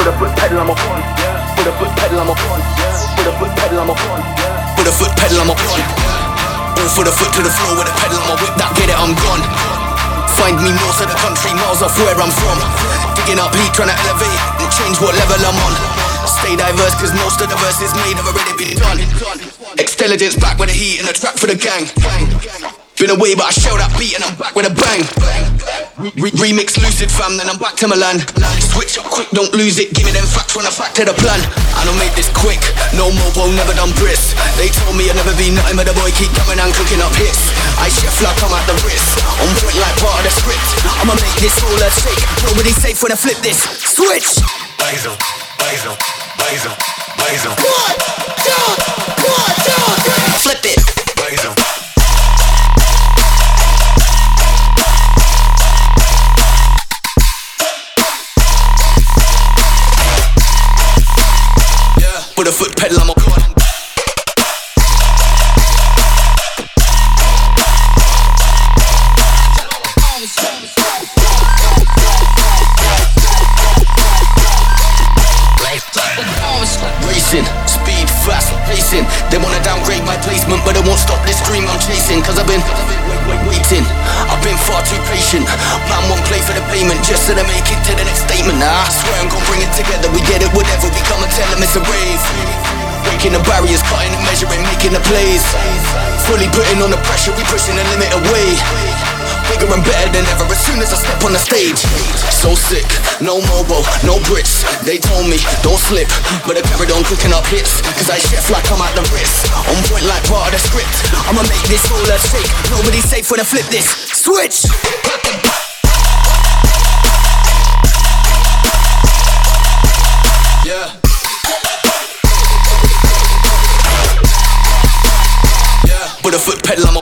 With a foot pedal, I'm up on. With a foot pedal, I'm up on. With a foot pedal, I'm up on. With a foot pedal, I'm up on. All for the foot to the floor with a pedal on my whip. That get it, I'm gone. Find me north of the country, miles off where I'm from. Digging up heat, trying to elevate and change what level I'm on. Stay diverse, cause most of the verses made have already been done. Intelligence back with the heat and a track for the gang. Been away, but I show that beat and I'm back with a bang. Re- remix lucid fam, then I'm back to Milan. Switch up quick, don't lose it. Give me them facts when I fact to the plan. I don't make this quick, no mobile, never done brisk. They told me I'd never be nothing, but the boy keep coming and cooking up hits. I chef like I'm at the wrist, on point like part of the script. I'ma make this all a shake. Nobody safe when I flip this. Switch. Basil, Basil, Basil, Basil. One, two, one, two, three. Flip it. With a foot pedal, I'm a con. Racing, speed, fast pacing. They wanna downgrade my placement, but they won't stop this dream I'm chasing. Cause I've been far too patient. Plan won't play for the payment just so they make it to the next statement. Nah, I swear I'm gonna bring it together. We get it, whatever. We come and tell them it's a rave. Breaking the barriers, cutting and measuring, making the plays. Fully putting on the pressure, we pushing the limit away. Bigger and better than ever as soon as I step on the stage. So sick, no mobile, no bricks. They told me, don't slip, but I carried on cooking up hits. Cause I chef like I'm at the wrist. On point like part of the script. I'ma make this a shake. Nobody's safe when I flip this. Switch! Yeah. With a foot pedal, I'm